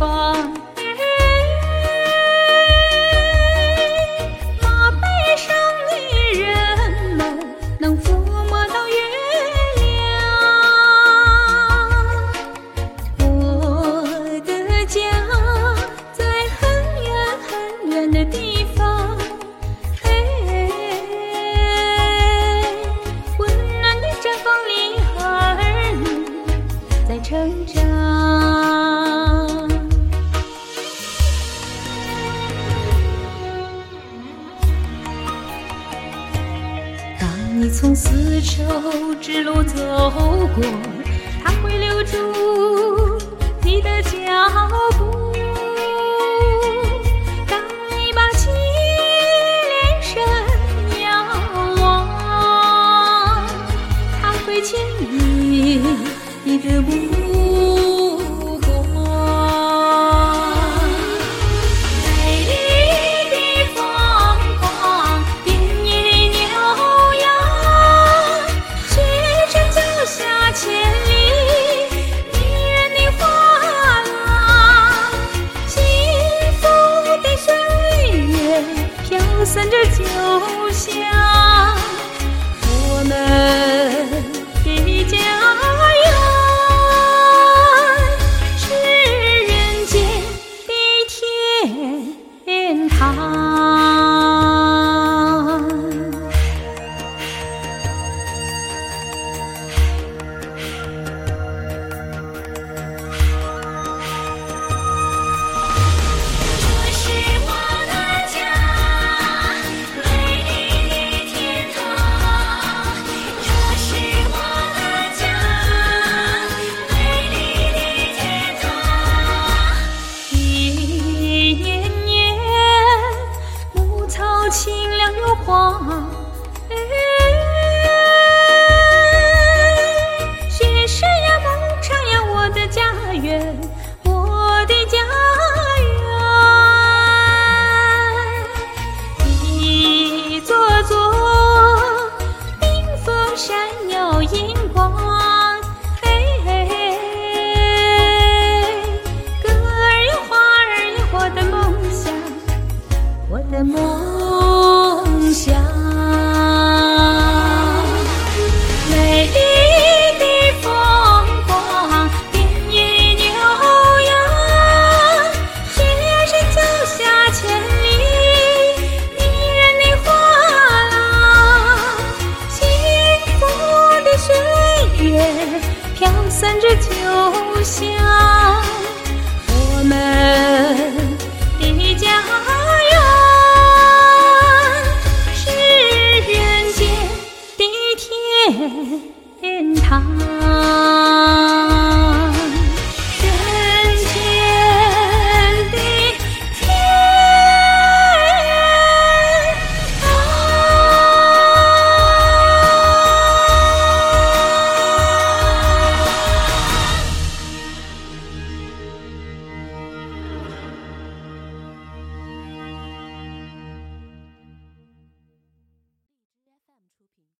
哎，马背上的人们能抚摸到月亮。我的家在很远很远的地方，哎，温暖的毡房里儿女在成长。你从丝绸之路走过他会留住散着酒香。光